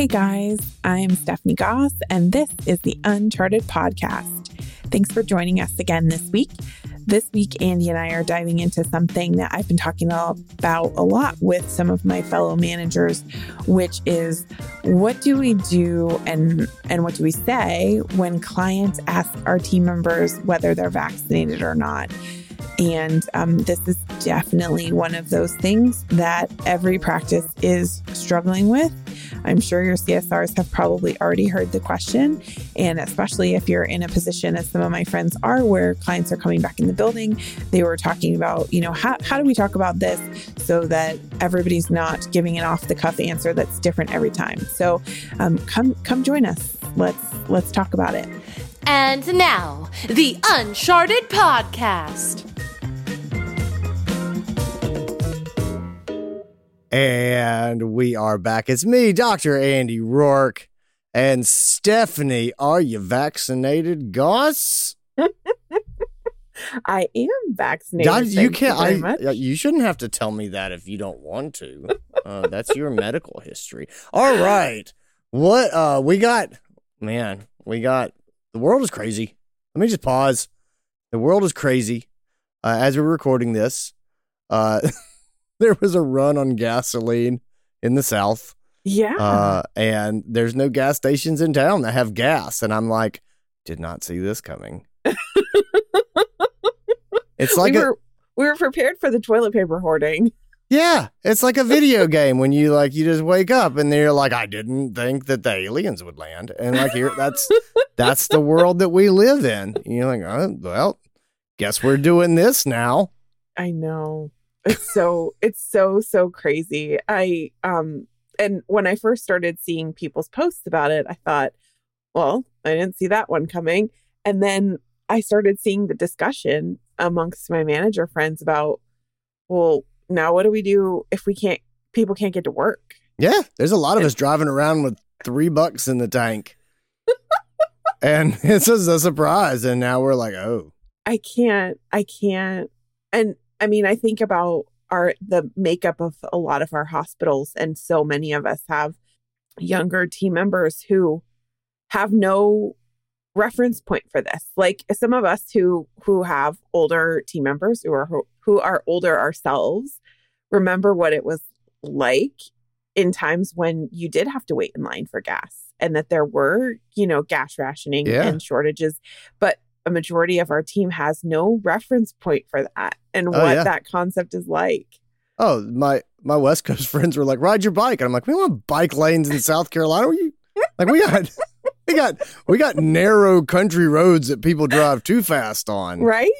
Hey guys, I'm Stephanie Goss, and this is the Uncharted Podcast. Thanks for joining us again this week. This week, Andy and I are diving into something that I've been talking about a lot with some of my fellow managers, which is what do we do and, and what do we say when clients ask our team members whether they're vaccinated or not? And um, this is definitely one of those things that every practice is struggling with. I'm sure your CSRs have probably already heard the question. And especially if you're in a position, as some of my friends are, where clients are coming back in the building, they were talking about, you know, how, how do we talk about this so that everybody's not giving an off the cuff answer that's different every time. So um, come come join us. Let's let's talk about it. And now, the Uncharted Podcast. And we are back. It's me, Dr. Andy Roark. And Stephanie, are you vaccinated, Goss? I am vaccinated. you can't. You, I, you shouldn't have to tell me that if you don't want to. Uh, that's your medical history. All right. What uh we got? Man, we got. The world is crazy. Let me just pause. The world is crazy. Uh, as we're recording this, uh, there was a run on gasoline in the South. Yeah. Uh, and there's no gas stations in town that have gas. And I'm like, did not see this coming. it's like we a, we were prepared for the toilet paper hoarding. Yeah, it's like a video game when you like you just wake up and you're like, I didn't think that the aliens would land, and like here, that's that's the world that we live in. You're like, oh, well, guess we're doing this now. I know it's so it's so so crazy. I um and when I first started seeing people's posts about it, I thought, well, I didn't see that one coming. And then I started seeing the discussion amongst my manager friends about, well, now what do we do if we can't people can't get to work? Yeah, there's a lot of us driving around with three bucks in the tank. and it's just a surprise. And now we're like, oh. I can't, I can't. And I mean, I think about our the makeup of a lot of our hospitals, and so many of us have younger team members who have no reference point for this. Like some of us who who have older team members who are who are older ourselves remember what it was like in times when you did have to wait in line for gas and that there were, you know, gas rationing yeah. and shortages. But a majority of our team has no reference point for that and oh, what yeah. that concept is like. Oh, my my West Coast friends were like, "Ride your bike," and I'm like, "We want bike lanes in South Carolina. You, like we got." We got we got narrow country roads that people drive too fast on. Right?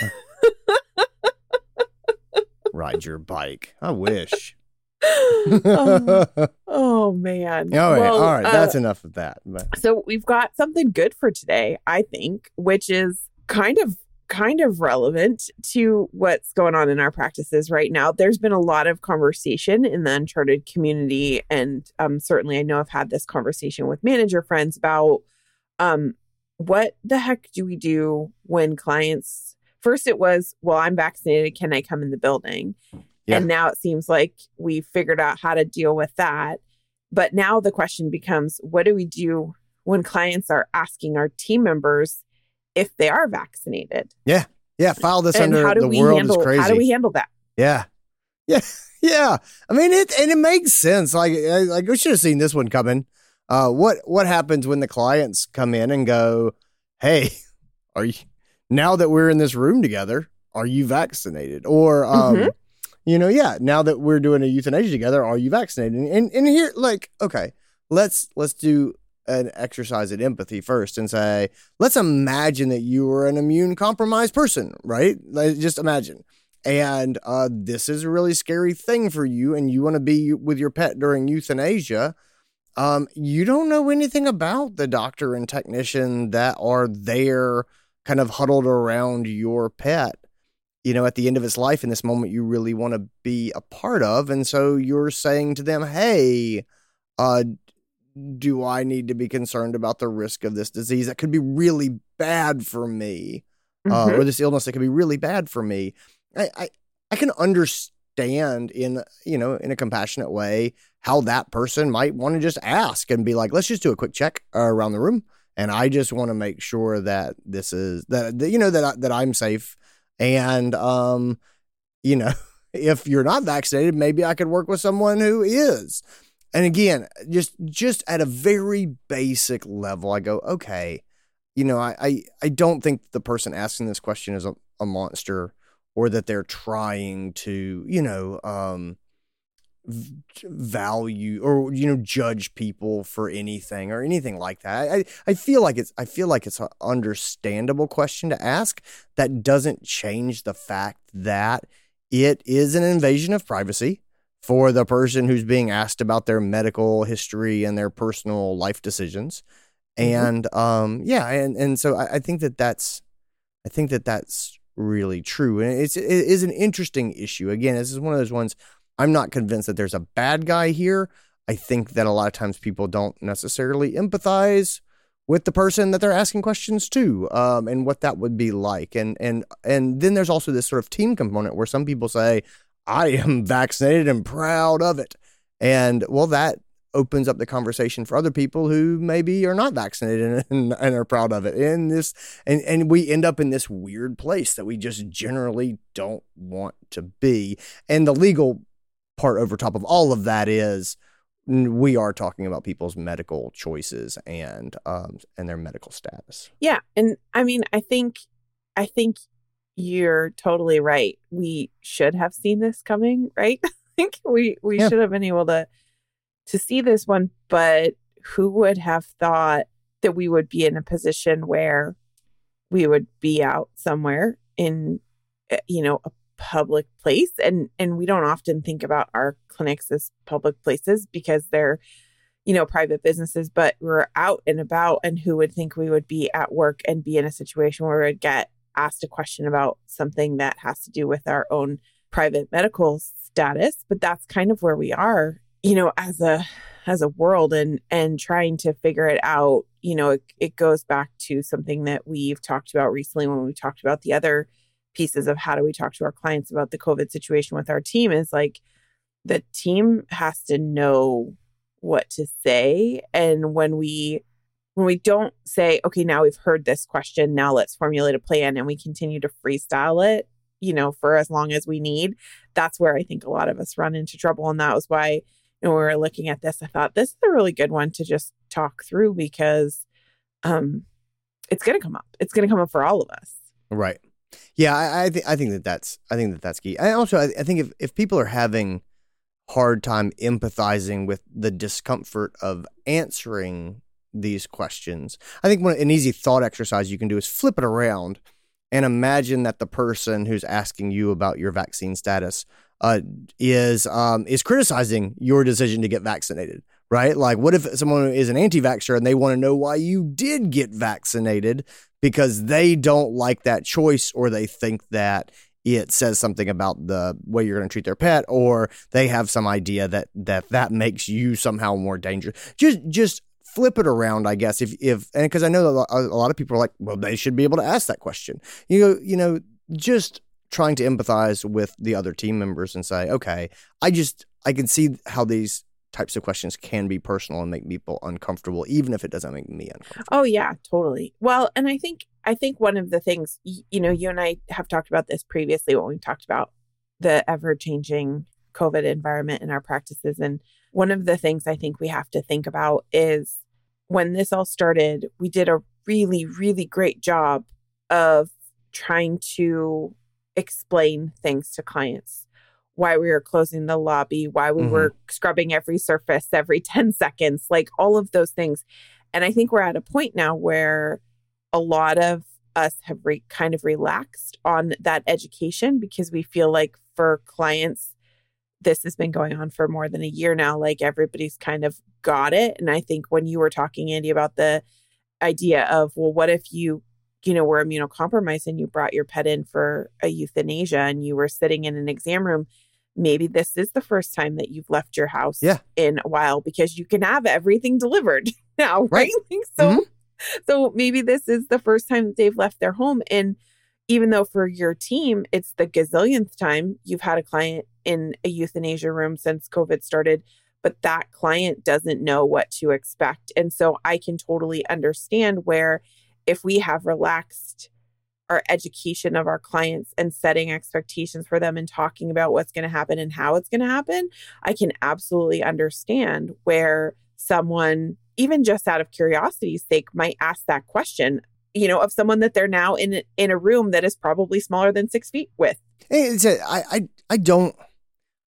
Uh, Ride your bike. I wish. oh, oh, man. All right, well, all right. That's uh, enough of that. So we've got something good for today, I think, which is kind of kind of relevant to what's going on in our practices right now. There's been a lot of conversation in the uncharted community, and um, certainly I know I've had this conversation with manager friends about um, what the heck do we do when clients. First, it was, well, I'm vaccinated. Can I come in the building? Yeah. And now it seems like we've figured out how to deal with that. But now the question becomes what do we do when clients are asking our team members if they are vaccinated? Yeah. Yeah. File this and under how do the we world handle, is crazy. How do we handle that? Yeah. Yeah. Yeah. I mean, it, and it makes sense. Like, like we should have seen this one coming. Uh, what, what happens when the clients come in and go, Hey, are you, now that we're in this room together, are you vaccinated? Or, um, mm-hmm you know, yeah, now that we're doing a euthanasia together, are you vaccinated? And and here, like, okay, let's let's do an exercise in empathy first and say, let's imagine that you were an immune compromised person, right? Like, just imagine. And uh, this is a really scary thing for you, and you want to be with your pet during euthanasia. Um, you don't know anything about the doctor and technician that are there, kind of huddled around your pet you know, at the end of its life in this moment you really want to be a part of. And so you're saying to them, hey, uh, do I need to be concerned about the risk of this disease that could be really bad for me, uh, mm-hmm. or this illness that could be really bad for me? I, I, I can understand understand in you know in a compassionate way how that person might want to just ask and be like, let's just do a quick check around the room, and I just want to make sure that this is that, that you know that I, that I'm safe, and um, you know, if you're not vaccinated, maybe I could work with someone who is. And again, just just at a very basic level, I go, okay, you know, I I, I don't think the person asking this question is a, a monster or that they're trying to, you know, um, value or you know judge people for anything or anything like that. I I feel like it's I feel like it's an understandable question to ask that doesn't change the fact that it is an invasion of privacy for the person who's being asked about their medical history and their personal life decisions. Mm-hmm. And um yeah, and and so I, I think that that's I think that that's really true. And it's it is an interesting issue. Again, this is one of those ones I'm not convinced that there's a bad guy here. I think that a lot of times people don't necessarily empathize with the person that they're asking questions to, um, and what that would be like. And and and then there's also this sort of team component where some people say, "I am vaccinated and proud of it," and well, that opens up the conversation for other people who maybe are not vaccinated and, and, are proud of it. And this and and we end up in this weird place that we just generally don't want to be. And the legal part over top of all of that is we are talking about people's medical choices and um and their medical status. Yeah, and I mean I think I think you're totally right. We should have seen this coming, right? I think we we yeah. should have been able to to see this one, but who would have thought that we would be in a position where we would be out somewhere in eh, you know a public place and and we don't often think about our clinics as public places because they're you know private businesses but we're out and about and who would think we would be at work and be in a situation where we'd get asked a question about something that has to do with our own private medical status. But that's kind of where we are you know as a as a world and and trying to figure it out. You know it, it goes back to something that we've talked about recently when we talked about the other pieces of how do we talk to our clients about the covid situation with our team is like the team has to know what to say and when we when we don't say okay now we've heard this question now let's formulate a plan and we continue to freestyle it you know for as long as we need that's where i think a lot of us run into trouble and that was why when we were looking at this, I thought this is a really good one to just talk through because um, it's to come up. It's to come up for all of us. Right. Yeah, I, I think I think that that's I think that that's key. I also I, I think if if people are having hard time empathizing with the discomfort of answering these questions, I think one, an easy thought exercise you can do is flip it around and imagine that the person who's asking you about your vaccine status uh, is um, is criticizing your decision to get vaccinated, right? Like, what if someone is an anti-vaxxer and they want to know why you did get vaccinated because they don't like that choice or they think that it says something about the way you're going to treat their pet or they have some idea that that that makes you somehow more dangerous. Just just flip it around, I guess. If if and because I know a lot of people are like, well, they should be able to ask that question. You know, you know, just trying to empathize with the other team members and say, okay, I just I can see how these types of questions can be personal and make people uncomfortable, even if it doesn't make me uncomfortable. Oh yeah, totally. Well, and I think I think one of the things you know, you and I have talked about this previously when we talked about the ever changing COVID environment in our practices. And one of the things I think we have to think about is when this all started, we did a really, really great job of trying to explain things to clients why we were closing the lobby, why we mm-hmm. were scrubbing every surface every 10 seconds, like all of those things. And I think we're at a point now where a lot of us have re- kind of relaxed on that education because we feel like for clients, this has been going on for more than a year now. Like everybody's kind of got it. And I think when you were talking, Andy, about the idea of, well, what if you you know, were immunocompromised and you brought your pet in for a euthanasia and you were sitting in an exam room, maybe this is the first time that you've left your house yeah. in a while because you can have everything delivered now, right? right? so mm-hmm. so maybe this is the first time that they've left their home. And even though for your team it's the gazillionth time you've had a client in a euthanasia room since COVID started, but that client doesn't know what to expect. And so I can totally understand where if we have relaxed our education of our clients and setting expectations for them and talking about what's going to happen and how it's going to happen, I can absolutely understand where someone, even just out of curiosity's sake, might ask that question. You know, of someone that they're now in in a room that is probably smaller than six feet with. It's a, I, I, I don't.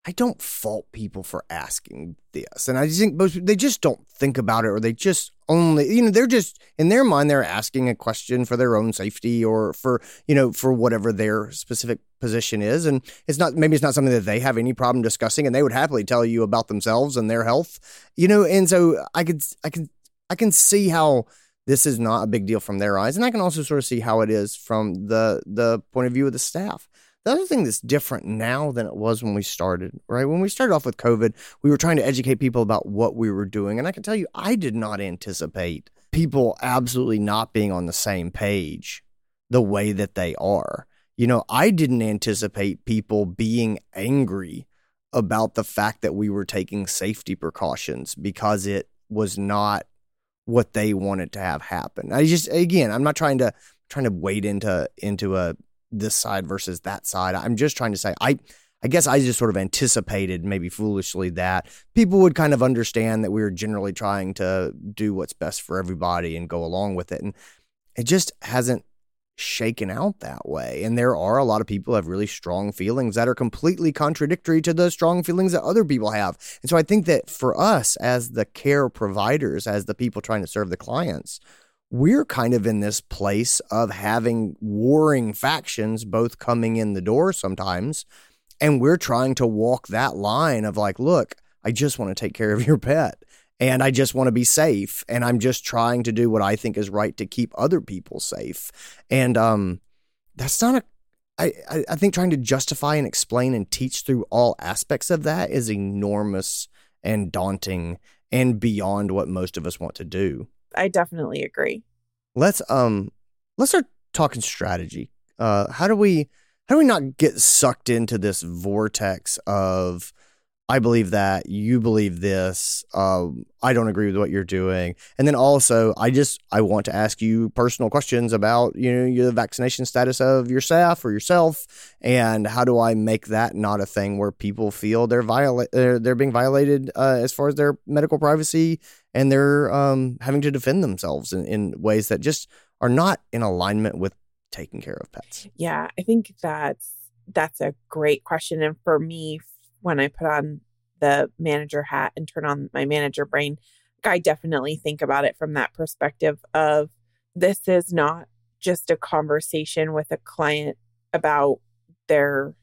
I don't fault people for asking this. And I just think most they just don't think about it or they just only you know, they're just in their mind they're asking a question for their own safety or for, you know, for whatever their specific position is. And it's not maybe it's not something that they have any problem discussing and they would happily tell you about themselves and their health. You know, and so I could I can I can see how this is not a big deal from their eyes. And I can also sort of see how it is from the the point of view of the staff. The other thing that's different now than it was when we started, right? When we started off with COVID, we were trying to educate people about what we were doing. And I can tell you, I did not anticipate people absolutely not being on the same page the way that they are. You know, I didn't anticipate people being angry about the fact that we were taking safety precautions because it was not what they wanted to have happen. I just again, I'm not trying to trying to wade into into a this side versus that side. I'm just trying to say I I guess I just sort of anticipated maybe foolishly that people would kind of understand that we were generally trying to do what's best for everybody and go along with it and it just hasn't shaken out that way. And there are a lot of people have really strong feelings that are completely contradictory to the strong feelings that other people have. And so I think that for us as the care providers, as the people trying to serve the clients, we're kind of in this place of having warring factions both coming in the door sometimes. And we're trying to walk that line of like, look, I just want to take care of your pet and I just want to be safe. And I'm just trying to do what I think is right to keep other people safe. And um, that's not a I, I think trying to justify and explain and teach through all aspects of that is enormous and daunting and beyond what most of us want to do. I definitely agree. Let's um let's start talking strategy. Uh how do we how do we not get sucked into this vortex of I believe that you believe this. Um, I don't agree with what you're doing. And then also, I just I want to ask you personal questions about you know your vaccination status of your staff or yourself, and how do I make that not a thing where people feel they're violate they're, they're being violated uh, as far as their medical privacy and they're um, having to defend themselves in, in ways that just are not in alignment with taking care of pets. Yeah, I think that's that's a great question, and for me when I put on the manager hat and turn on my manager brain, I definitely think about it from that perspective of this is not just a conversation with a client about their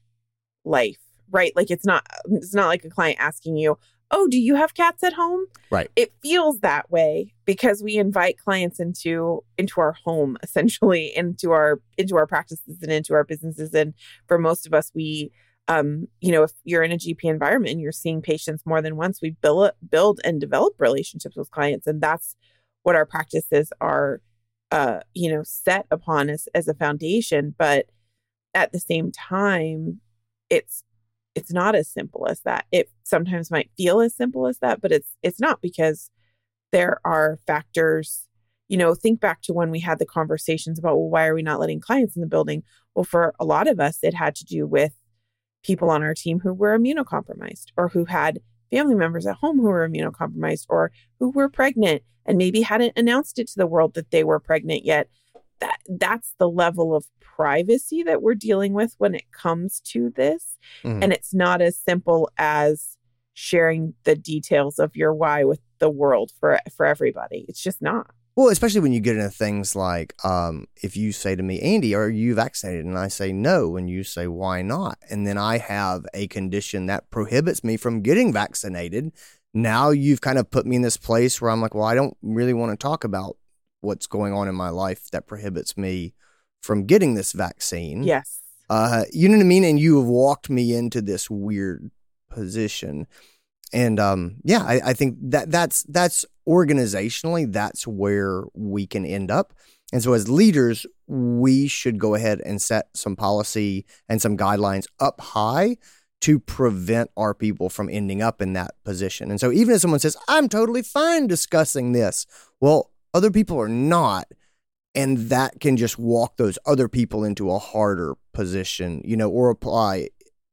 life, right? Like it's not it's not like a client asking you, "Oh, do you have cats at home?" Right. It feels that way because we invite clients into into our home essentially, into our into our practices and into our businesses and for most of us we um, you know, if you're in a GP environment and you're seeing patients more than once, we build build and develop relationships with clients, and that's what our practices are, uh, you know, set upon as as a foundation. But at the same time, it's it's not as simple as that. It sometimes might feel as simple as that, but it's it's not because there are factors. You know, think back to when we had the conversations about well, why are we not letting clients in the building? Well, for a lot of us, it had to do with people on our team who were immunocompromised or who had family members at home who were immunocompromised or who were pregnant and maybe hadn't announced it to the world that they were pregnant yet that that's the level of privacy that we're dealing with when it comes to this mm. and it's not as simple as sharing the details of your why with the world for for everybody it's just not well, especially when you get into things like um, if you say to me, Andy, are you vaccinated? And I say no, and you say, why not? And then I have a condition that prohibits me from getting vaccinated. Now you've kind of put me in this place where I'm like, well, I don't really want to talk about what's going on in my life that prohibits me from getting this vaccine. Yes. Uh, you know what I mean? And you have walked me into this weird position and um, yeah, I, I, think that that's that's organizationally that's where we can end up. And so as leaders, we should go ahead and set some policy and some guidelines up high to prevent our people from ending up in that position. And so even if someone says, I'm totally fine discussing this, well, other people are not. And that can just walk those other people into a harder position, you know, or apply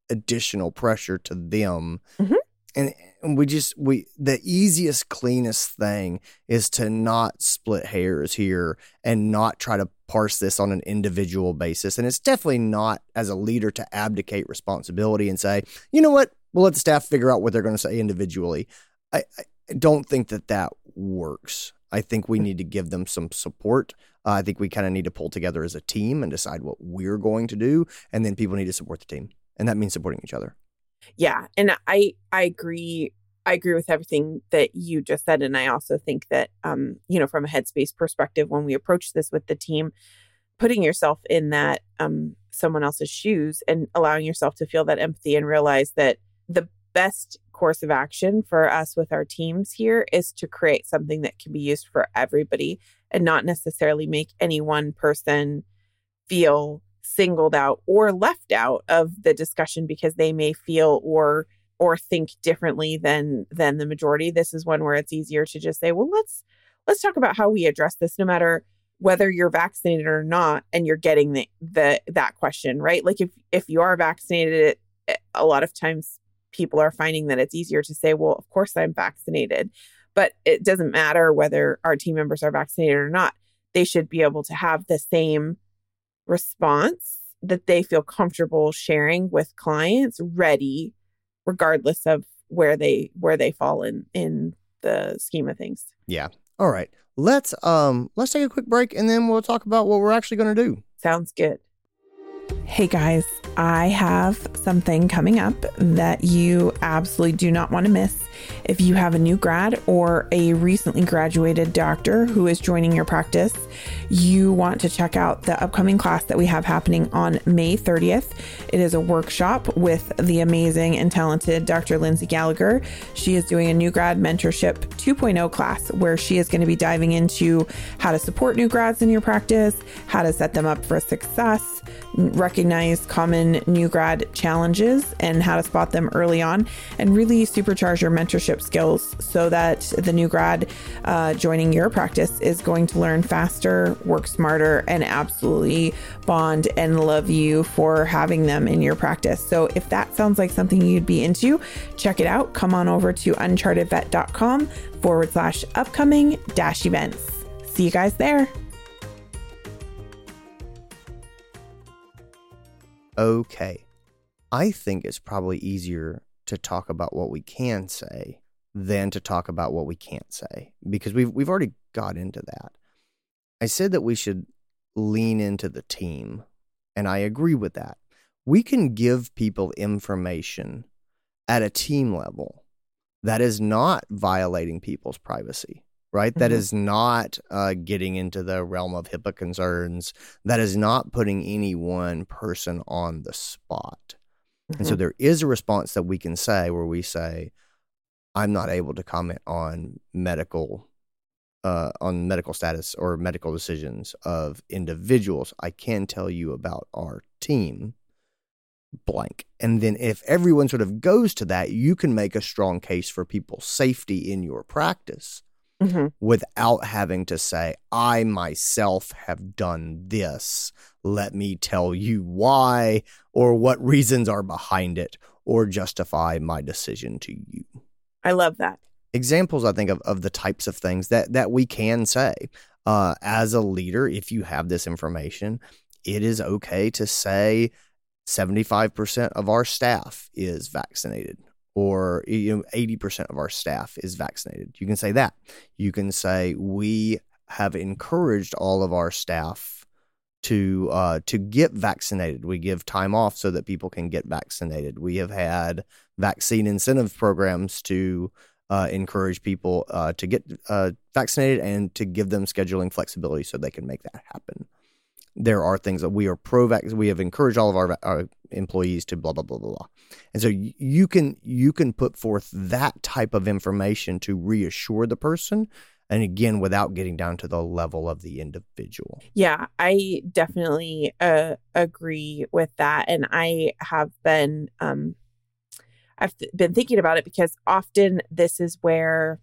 additional pressure to them. Mhm. And, and we just we the easiest cleanest thing is to not split hairs here and not try to parse this on an individual basis and it's definitely not as a leader to abdicate responsibility and say you know what we'll let the staff figure out what they're going to say individually I, I don't think that that works i think we need to give them some support. Uh, i think we kind of need to pull together as a team and decide what we're going to do and then people need to support the team and that means supporting each other. Yeah, and I I agree I agree with everything that you just said and I also think that um you know from a headspace perspective when we approach this with the team putting yourself in that um someone else's shoes and allowing yourself to feel that empathy and realize that the best course of action for us with our teams here is to create something that can be used for everybody and not necessarily make any one person feel singled out or left out of the discussion because they may feel or or think differently than than the majority. This is one where it's easier to just say well let's let's talk about how we address this no matter whether you're vaccinated or not and you're getting the, the that question right? Like if if you are vaccinated a lot of times people are finding that it's easier to say well of course i'm vaccinated. But it doesn't matter whether our team members are vaccinated or not. They should be able to have the same response that they feel comfortable sharing with clients ready regardless of where they where they fall in in the scheme of things. Yeah. All right. Let's um let's take a quick break and then we'll talk about what we're actually going to do. Sounds good hey guys i have something coming up that you absolutely do not want to miss if you have a new grad or a recently graduated doctor who is joining your practice, you want to check out the upcoming class that we have happening on May 30th. It is a workshop with the amazing and talented Dr. Lindsay Gallagher. She is doing a new grad mentorship 2.0 class where she is going to be diving into how to support new grads in your practice, how to set them up for success, recognize common new grad challenges and how to spot them early on, and really supercharge your mentorship skills so that the new grad uh, joining your practice is going to learn faster, work smarter, and absolutely bond and love you for having them in your practice. So if that sounds like something you'd be into, check it out. Come on over to unchartedvet.com forward slash upcoming dash events. See you guys there. Okay i think it's probably easier to talk about what we can say than to talk about what we can't say because we've we've already got into that. I said that we should lean into the team and I agree with that. We can give people information at a team level that is not violating people's privacy, right? That Mhm. is not uh, getting into the realm of HIPAA concerns. That is not putting any one person on the spot. And so there is a response that we can say where we say, I'm not able to comment on medical uh, on medical status or medical decisions of individuals. I can tell you about our team blank. And then if everyone sort of goes to that, you can make a strong case for people's safety in your practice Mhm. without having to say, I myself have done this. Let me tell you why or what reasons are behind it or justify my decision to you. I love that. Examples, I think, of, of the types of things that, that we can say. Uh, as a leader, if you have this information, it is okay to say 75% of our staff is vaccinated or you know 80% of our staff is vaccinated. You can say that. You can say we have encouraged all of our staff to uh, to get vaccinated. We give time off so that people can get vaccinated. We have had vaccine incentive programs to uh, encourage people uh, to get uh, vaccinated and to give them scheduling flexibility so they can make that happen. There are things that we are pro. We have encouraged all of our, our employees to blah blah blah blah blah. And so you can you can put forth that type of information to reassure the person, and again without getting down to the level of the individual. Yeah, I definitely uh, agree with that. And I have been um, I've th- been thinking about it because often this is where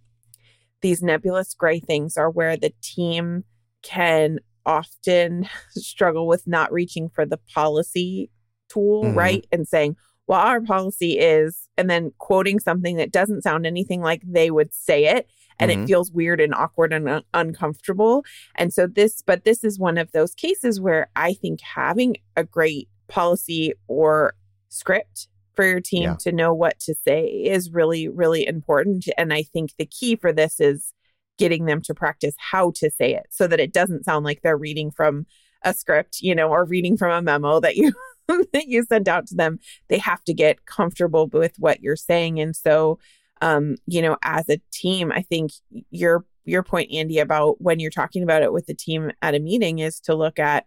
these nebulous gray things are where the team can often struggle with not reaching for the policy tool, Mhm. right? And saying, well, our policy is, and then quoting something that doesn't sound anything like they would say it. And Mhm. it feels weird and awkward and un- uncomfortable. And so, this, but this is one of those cases where I think having a great policy or script for your team Yeah. to know what to say is really, really important. And I think the key for this is getting them to practice how to say it so that it doesn't sound like they're reading from a script, you know, or reading from a memo that you that you sent out to them. They have to get comfortable with what you're saying. And so um, you know, as a team, I think your your point, Andy, about when you're talking about it with the team at a meeting is to look at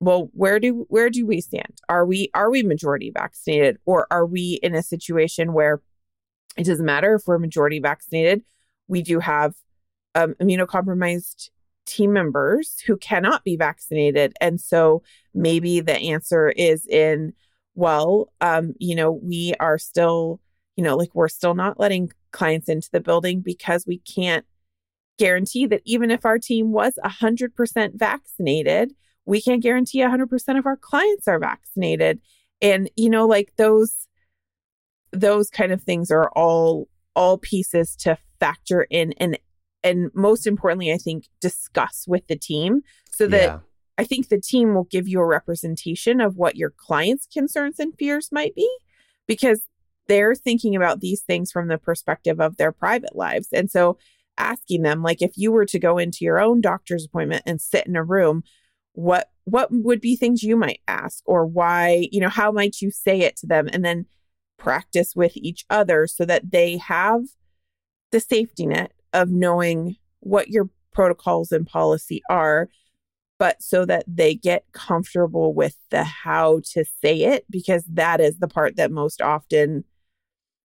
well where do where do we stand are we are we majority vaccinated or are we in a situation where it doesn't matter if we're majority vaccinated we do have um, immunocompromised team members who cannot be vaccinated. And so maybe the answer is in well um, you know we are still you know like we're still not letting clients into the building because we can't guarantee that even if our team was 100% vaccinated we can't guarantee 100% of our clients are vaccinated. And you know like those those kind of things are all all pieces to factor in and and most importantly i think discuss with the team so that yeah. i think the team will give you a representation of what your clients concerns and fears might be because they're thinking about these things from the perspective of their private lives and so asking them like if you were to go into your own doctor's appointment and sit in a room what what would be things you might ask or why you know how might you say it to them and then practice with each other so that they have the safety net of knowing what your protocols and policy are but so that they get comfortable with the how to say it because that is the part that most often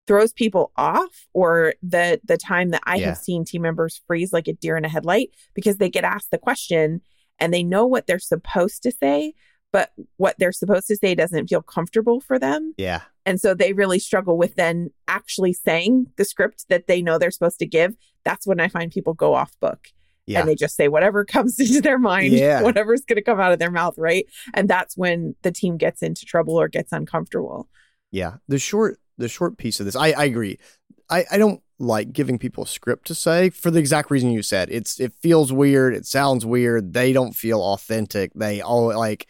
throws people off or the the time that I Yeah. have seen team members freeze like a deer in a headlight because they get asked the question and they know what they're supposed to say but what they're supposed to say doesn't feel comfortable for them Yeah. and so they really struggle with then actually saying the script that they know they're supposed to give that's when I find people go off book Yeah. and they just say whatever comes into their mind, Yeah. whatever's going to come out of their mouth, right? And that's when the team gets into trouble or gets uncomfortable. Yeah. The short the short piece of this, I, I agree. I, I don't like giving people a script to say for the exact reason you said. It's it feels weird, it sounds weird, they don't feel authentic. They all like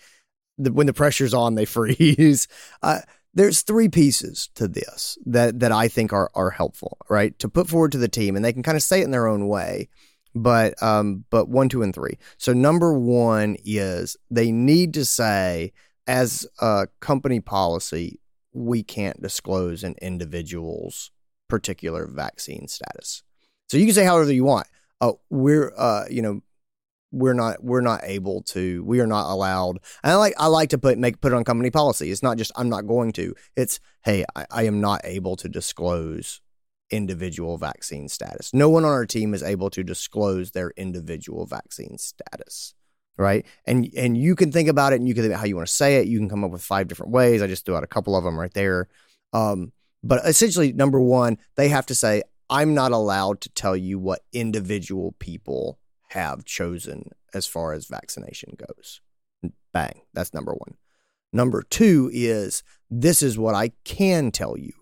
the, when the pressure's on, they freeze. Uh, there's three pieces to this that that I think are are helpful, right? To put forward to the team, and they can kind of say it in their own way. But um, but one, two, and three. So number one is they need to say as a company policy, we can't disclose an individual's particular vaccine status. So you can say however you want. Uh, we're uh, you know, we're not we're not able to we are not allowed and i like i like to put make put it on company policy. It's not just i'm not going to. It's hey i, I am not able to disclose individual vaccine status. No one on our team is able to disclose their individual vaccine status right? And and you can think about it and you can think about how you want to say it. You can come up with five different ways. I just threw out a couple of them right there. Um, but essentially number one they have to say i'm not allowed to tell you what individual people have chosen as far as vaccination goes. Bang. That's number one. Number two is this is what I can tell you.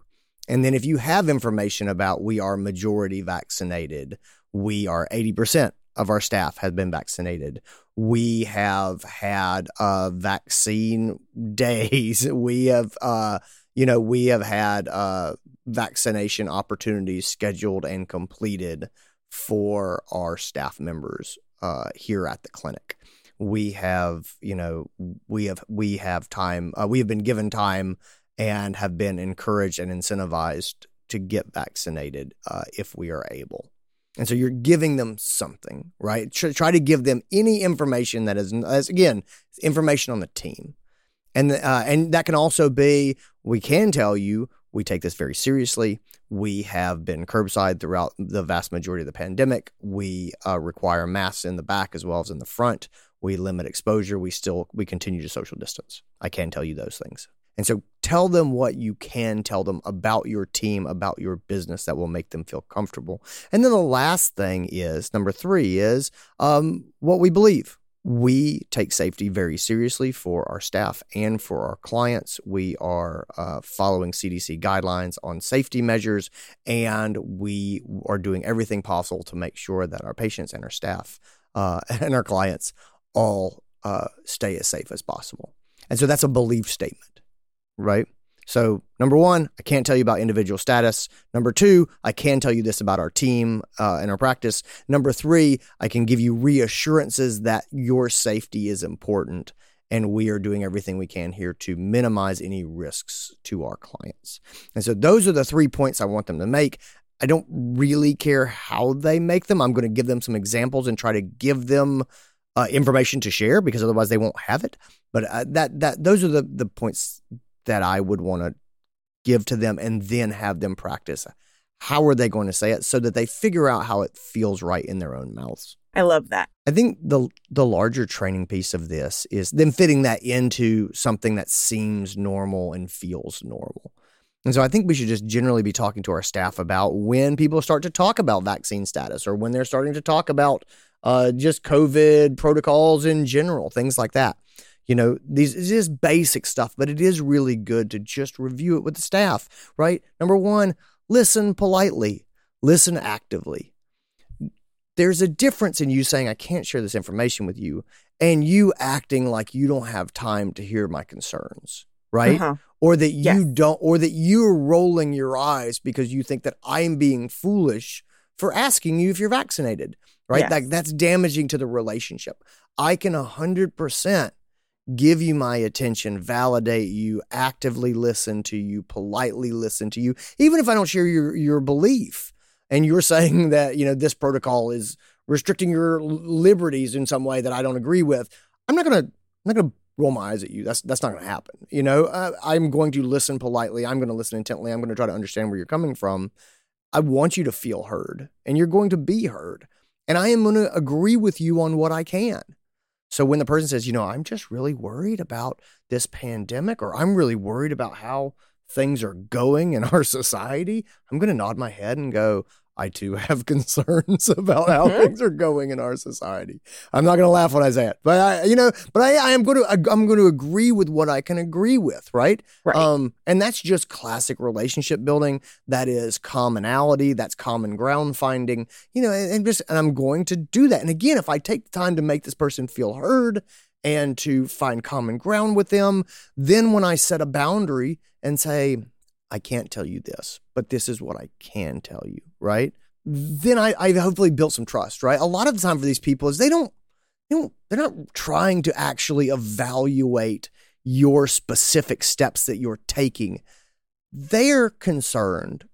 And then if you have information about we are majority vaccinated, we are 80% of our staff has been vaccinated. We have had uh, vaccine days. We have, uh, you know, we have had uh, vaccination opportunities scheduled and completed for our staff members uh, here at the clinic. We have, you know, we have we have time. Uh, we have been given time and have been encouraged and incentivized to get vaccinated uh, if we are able. And so you're giving them something, right? Try, try to give them any information that is, as again, information on the team, and uh, and that can also be. We can tell you we take this very seriously. We have been curbside throughout the vast majority of the pandemic. We uh, require masks in the back as well as in the front. We limit exposure. We still we continue to social distance. I can tell you those things. And so tell them what you can tell them about your team, about your business that will make them feel comfortable. And then the last thing is number three is um, what we believe. We take safety very seriously for our staff and for our clients. We are uh, following CDC guidelines on safety measures, and we are doing everything possible to make sure that our patients and our staff uh, and our clients all uh, stay as safe as possible. And so that's a belief statement, right? So, number one, I can't tell you about individual status. Number two, I can tell you this about our team uh, and our practice. Number three, I can give you reassurances that your safety is important and we are doing everything we can here to minimize any risks to our clients. And so, those are the three points I want them to make. I don't really care how they make them. I'm going to give them some examples and try to give them uh, information to share because otherwise they won't have it. But uh, that that those are the the points that I would want to give to them and then have them practice. How are they going to say it so that they figure out how it feels right in their own mouths? I love that. I think the the larger training piece of this is them fitting that into something that seems normal and feels normal. And so I think we should just generally be talking to our staff about when people start to talk about vaccine status or when they're starting to talk about uh, just COVID protocols in general, things like that. You know, these is just basic stuff, but it is really good to just review it with the staff, right? Number one, listen politely, listen actively. There's a difference in you saying, I can't share this information with you, and you acting like you don't have time to hear my concerns, right? Uh-huh. Or that you yes. don't, or that you're rolling your eyes because you think that I'm being foolish for asking you if you're vaccinated, right? Yes. That, that's damaging to the relationship. I can 100% give you my attention, validate you, actively listen to you, politely listen to you, even if I don't share your your belief. And you're saying that you know this protocol is restricting your liberties in some way that I don't agree with. I'm not gonna I'm not gonna roll my eyes at you. That's that's not gonna happen. You know, I'm going to listen politely. I'm going to listen intently. I'm going to try to understand where you're coming from. I want you to feel heard, and you're going to be heard. And I am going to agree with you on what I can. So when the person says, you know, I'm just really worried about this pandemic, or I'm really worried about how things are going in our society, I'm going to nod my head and go, I too have concerns about how mm-hmm. things are going in our society. I'm not going to laugh when I say it, but I, you know, but I, I am going to, I'm going to agree with what I can agree with, right? Right. Um, and that's just classic relationship building. That is commonality. That's common ground finding. You know, and, and just, and I'm going to do that. And again, if I take the time to make this person feel heard and to find common ground with them, then when I set a boundary and say, I can't tell you this, but this is what I can tell you, right? Then I, I've hopefully built some trust, right? A lot of the time for these people is they don't, they don't, they're not trying to actually evaluate your specific steps that you're taking. They're concerned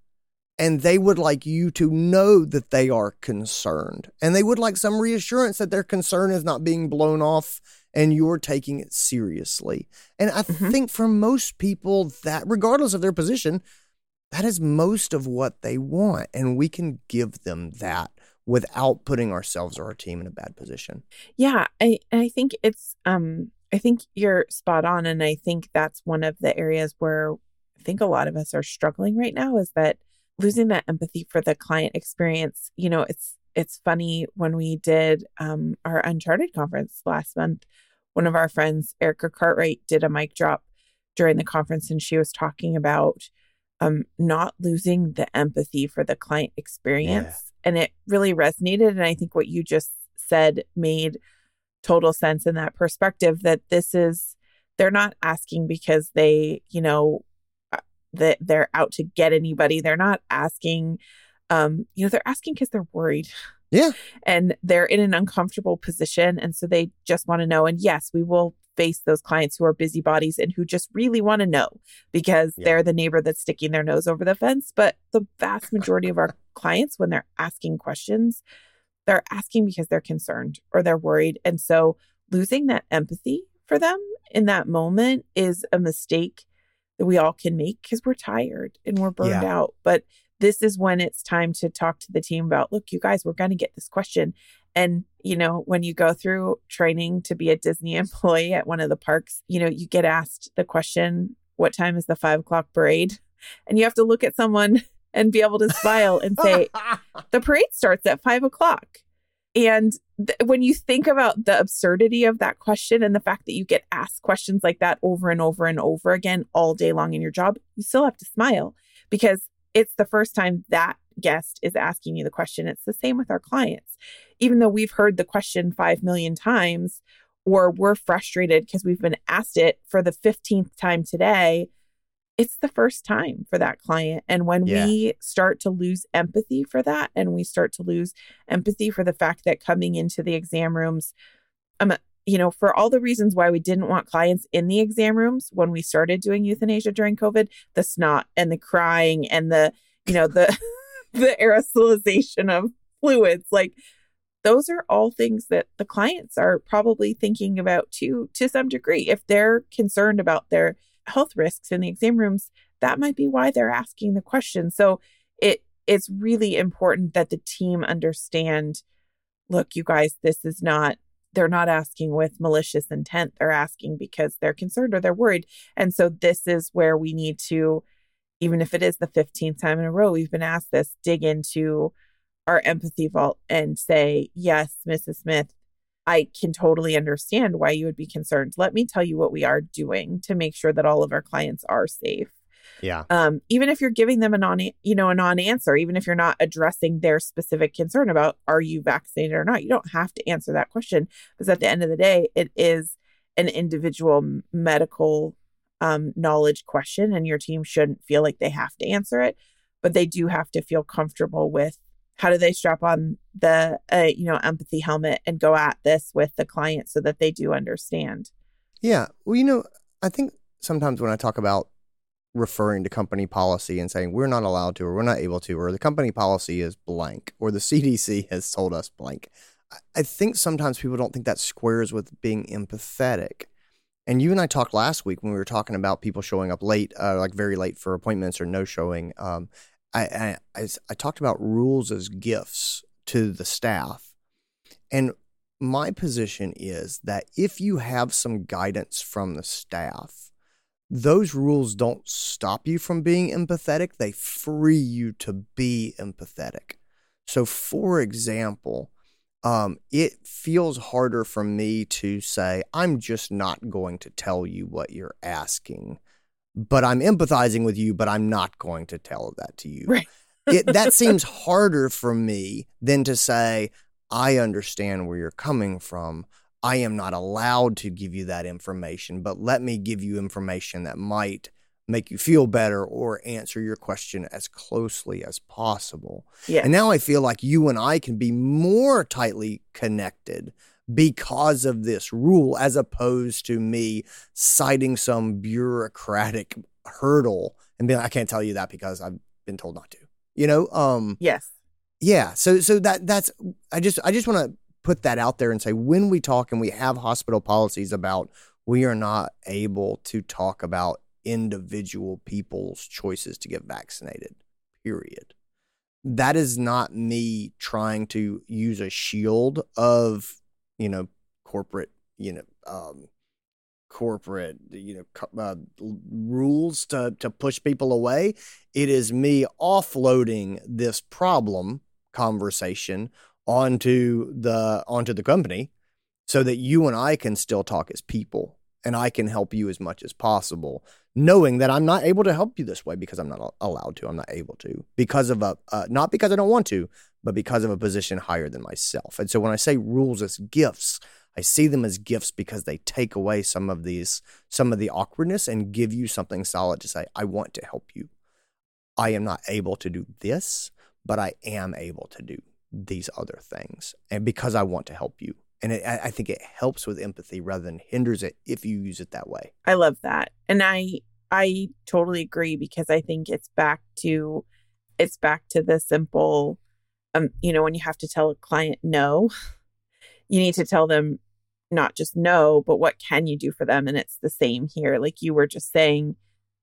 and they would like you to know that they are concerned and they would like some reassurance that their concern is not being blown off and you're taking it seriously. And I mm-hmm. think for most people, that regardless of their position, that is most of what they want. And we can give them that without putting ourselves or our team in a bad position. Yeah. I, I think it's, um, I think you're spot on. And I think that's one of the areas where I think a lot of us are struggling right now is that losing that empathy for the client experience. You know, it's, it's funny when we did um, our Uncharted conference last month, one of our friends, Erica Cartwright, did a mic drop during the conference and she was talking about um, not losing the empathy for the client experience. Yeah. And it really resonated. And I think what you just said made total sense in that perspective that this is, they're not asking because they, you know, uh, that they're out to get anybody. They're not asking, um, you know, they're asking because they're worried. Yeah. And they're in an uncomfortable position. And so they just want to know. And yes, we will face those clients who are busybodies and who just really want to know because yeah. they're the neighbor that's sticking their nose over the fence. But the vast majority of our clients, when they're asking questions, they're asking because they're concerned or they're worried. And so losing that empathy for them in that moment is a mistake that we all can make because we're tired and we're burned yeah. out. But this is when it's time to talk to the team about look you guys we're going to get this question and you know when you go through training to be a disney employee at one of the parks you know you get asked the question what time is the five o'clock parade? And you have to look at someone and be able to smile and say, the parade starts at five o'clock. And th- when you think about the absurdity of that question and the fact that you get asked questions like that over and over and over again all day long in your job, you still have to smile because it's the first time that guest is asking you the question. It's the same with our clients. Even though we've heard the question 5 million times, or we're frustrated because we've been asked it for the 15th time today, it's the first time for that client. And when Yeah. we start to lose empathy for that, and we start to lose empathy for the fact that coming into the exam rooms, um, you know, for all the reasons why we didn't want clients in the exam rooms when we started doing euthanasia during COVID, the snot and the crying and the, you know, the the aerosolization of fluids, like those are all things that the clients are probably thinking about too to some degree. If they're concerned about their health risks in the exam rooms, that might be why they're asking the question. So it it's really important that the team understand look, you guys, this is not they're not asking with malicious intent. They're asking because they're concerned or they're worried. And so this is where we need to even if it is the 15th time in a row we've been asked this, dig into our empathy vault and say, yes, Mrs. Smith, I can totally understand why you would be concerned. Let me tell you what we are doing to make sure that all of our clients are safe. Yeah. Um, even if you're giving them a non, you know, a non-answer, even if you're not addressing their specific concern about are you vaccinated or not, you don't have to answer that question because at the end of the day, it is an individual medical um, knowledge question, and your team shouldn't feel like they have to answer it, but they do have to feel comfortable with how do they strap on the uh, you know empathy helmet and go at this with the client so that they do understand. Yeah. Well, you know, I think sometimes when I talk about referring to company policy and saying we're not allowed to or we're not able to or the company policy is blank or the CDC has told us blank, I- think sometimes people don't think that squares with being empathetic. And you and I talked last week when we were talking about people showing up late, uh, like very late for appointments or no showing. Um, I, I, I talked about rules as gifts to the staff. And my position is that if you have some guidance from the staff, those rules don't stop you from being empathetic, they free you to be empathetic. So, for example, um, it feels harder for me to say, I'm just not going to tell you what you're asking, but I'm empathizing with you, but I'm not going to tell that to you. Right. it, that seems harder for me than to say, I understand where you're coming from. I am not allowed to give you that information, but let me give you information that might make you feel better or answer your question as closely as possible. Yeah. And now I feel like you and I can be more tightly connected because of this rule, as opposed to me citing some bureaucratic hurdle and being like, I can't tell you that because I've been told not to. You know, um, yes. yeah. So so that that's I just I just want to put that out there and say when we talk and we have hospital policies about we are not able to talk about individual people's choices to get vaccinated. Period. That is not me trying to use a shield of, you know, corporate, you know, um corporate, you know, uh, rules to to push people away. It is me offloading this problem conversation onto the onto the company so that you and I can still talk as people and I can help you as much as possible knowing that I'm not able to help you this way because I'm not allowed to. I'm not able to because of a uh, not because I don't want to but because of a position higher than myself. And so when I say rules as gifts I see them as gifts because they take away some of these some of the awkwardness and give you something solid to say I want to help you. I am not able to do this but I am able to do these other things and because I want to help you. And it, I think it helps with empathy rather than hinders it if you use it that way. I love that. And I I totally agree because I think it's back to it's back to the simple um you know when you have to tell a client no, you need to tell them not just no, but what can you do for them and it's the same here like you were just saying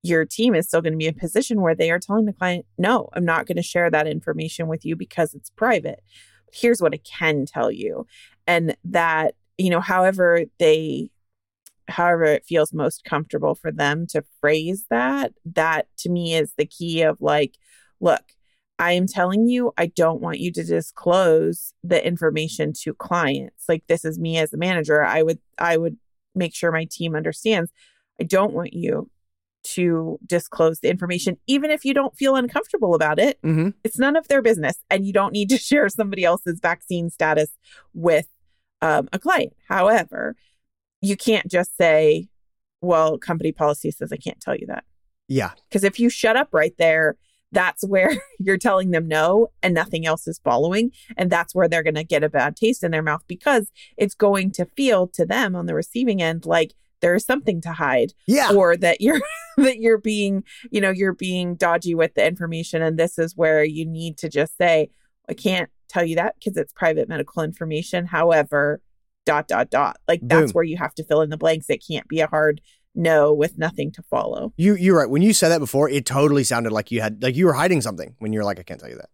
your team is still going to be in a position where they are telling the client no, I'm not going to share that information with you because it's private. Here's what I can tell you and that you know however they however it feels most comfortable for them to phrase that. That to me is the key of like, look, I am telling you, I don't want you to disclose the information to clients. Like this is me as a manager. I would I would make sure my team understands. I don't want you to disclose the information, even if you don't feel uncomfortable about it. Mm-hmm. It's none of their business, and you don't need to share somebody else's vaccine status with um, a client. However, you can't just say, "Well, company policy says I can't tell you that." Yeah. Because if you shut up right there, that's where you're telling them no and nothing else is following. And that's where they're going to get a bad taste in their mouth because it's going to feel to them on the receiving end like there's something to hide Yeah. or that you're that you're being you know you're being dodgy with the information and this is where you need to just say i can't tell you that because it's private medical information however dot dot dot like that's where you have to fill in the blanks it can't be a hard no with nothing to follow You you're right. When you said that before, it totally sounded like you had like you were hiding something when you're like, I can't tell you that.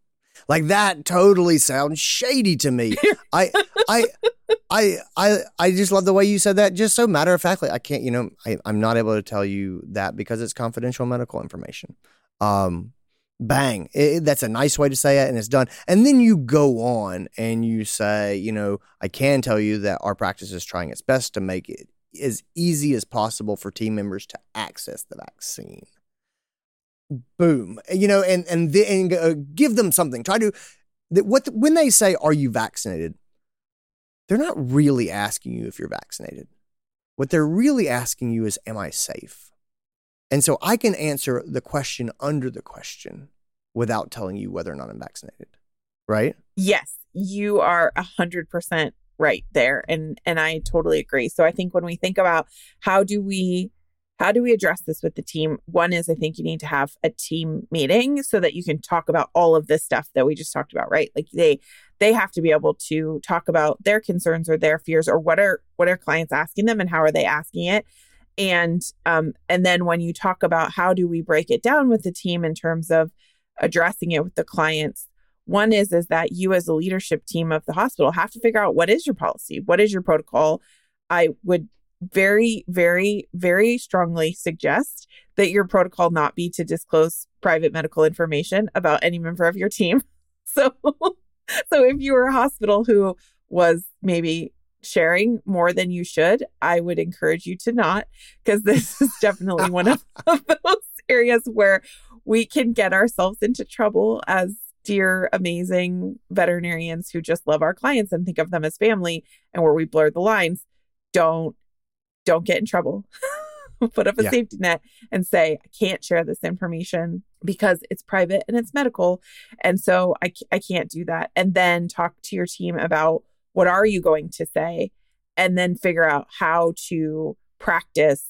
Like that totally sounds shady to me. I I I I I just love the way you said that. Just so matter of factly, I can't. You know, I, I'm not able to tell you that because it's confidential medical information. Um, bang. It- that's a nice way to say it, and it's done. And then you go on and you say, you know, I can tell you that our practice is trying its best to make it as easy as possible for team members to access the vaccine. Boom. You know, and and then uh, give them something. Try to that what when they say, "Are you vaccinated?" They're not really asking you if you're vaccinated. What they're really asking you is, "Am I safe?" And so I can answer the question under the question without telling you whether or not I'm vaccinated. Right? Yes, you are a hundred percent right there, and and I totally agree. So I think when we think about how do we how do we address this with the team, one is I think you need to have a team meeting so that you can talk about all of this stuff that we just talked about, right? Like they they have to be able to talk about their concerns or their fears or what are what are clients asking them and how are they asking it. And um and then when you talk about how do we break it down with the team in terms of addressing it with the clients one is is that you as a leadership team of the hospital have to figure out what is your policy? What is your protocol? I would very very very strongly suggest that your protocol not be to disclose private medical information about any member of your team so so if you were a hospital who was maybe sharing more than you should i would encourage you to not because this is definitely one of, of those areas where we can get ourselves into trouble as dear, amazing veterinarians who just love our clients and think of them as family and where we blur the lines. Don't don't get in trouble. Put up a Yeah. safety net and say, I can't share this information because it's private and it's medical. And so I, I can't do that. And then talk to your team about what are you going to say and then figure out how to practice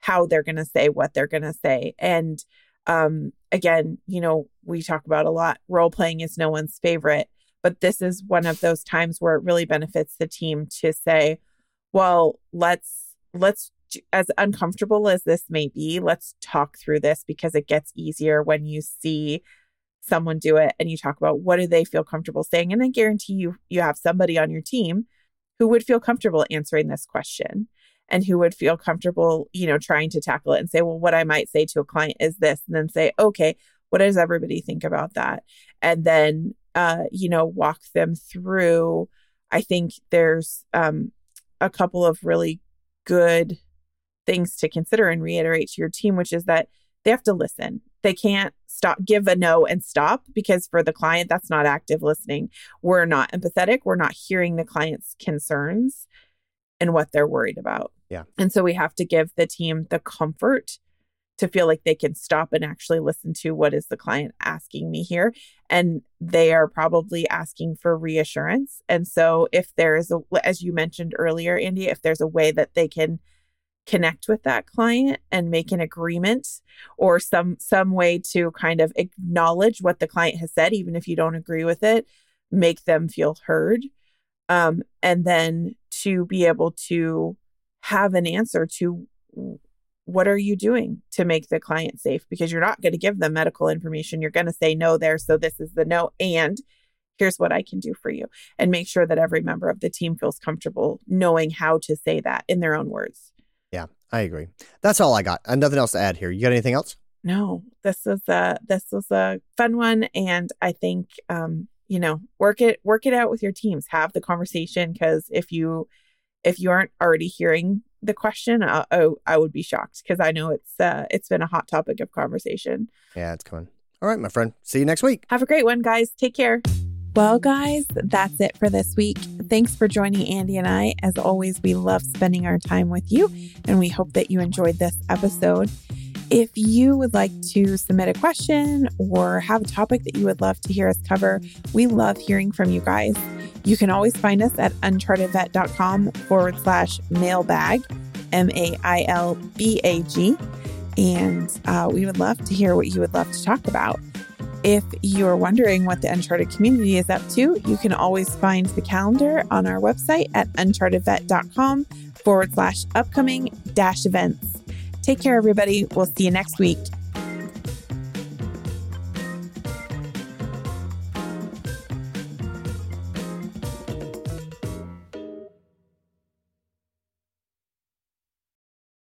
how they're going to say what they're going to say. And um, again, you know, we talk about a lot role playing is no one's favorite, but this is one of those times where it really benefits the team to say, well, let's, let's, as uncomfortable as this may be, let's talk through this because it gets easier when you see someone do it and you talk about what do they feel comfortable saying. And I guarantee you, you have somebody on your team who would feel comfortable answering this question and who would feel comfortable, you know, trying to tackle it and say, well, what I might say to a client is this, and then say, okay, what does everybody think about that? And then, uh, you know, walk them through. I think there's um, a couple of really good things to consider and reiterate to your team, which is that they have to listen. They can't stop, give a no and stop because for the client, that's not active listening. We're not empathetic. We're not hearing the client's concerns and what they're worried about. Yeah. And so we have to give the team the comfort to feel like they can stop and actually listen to what is the client asking me here. And they are probably asking for reassurance. And so if there is a as you mentioned earlier Andy if there's a way that they can connect with that client and make an agreement or some some way to kind of acknowledge what the client has said even if you don't agree with it make them feel heard um, and then to be able to have an answer to what are you doing to make the client safe because you're not going to give them medical information you're going to say no there so this is the no and here's what i can do for you and make sure that every member of the team feels comfortable knowing how to say that in their own words Yeah, I agree. That's all I got. Uh, nothing else to add here. You got anything else? No, this was a this was a fun one, and I think um, you know work it work it out with your teams. Have the conversation because if you if you aren't already hearing the question, uh, oh, I would be shocked because I know it's uh, it's been a hot topic of conversation. Yeah, it's coming. All right, my friend. See you next week. Have a great one, guys. Take care. Well, guys, that's it for this week. Thanks for joining Andy and I. As always, we love spending our time with you, and we hope that you enjoyed this episode. If you would like to submit a question or have a topic that you would love to hear us cover, we love hearing from you guys. You can always find us at unchartedvet.com forward slash mailbag, M A I L B A G. And uh, we would love to hear what you would love to talk about. If you're wondering what the Uncharted community is up to, you can always find the calendar on our website at unchartedvet.com forward slash upcoming dash events. Take care, everybody. We'll see you next week.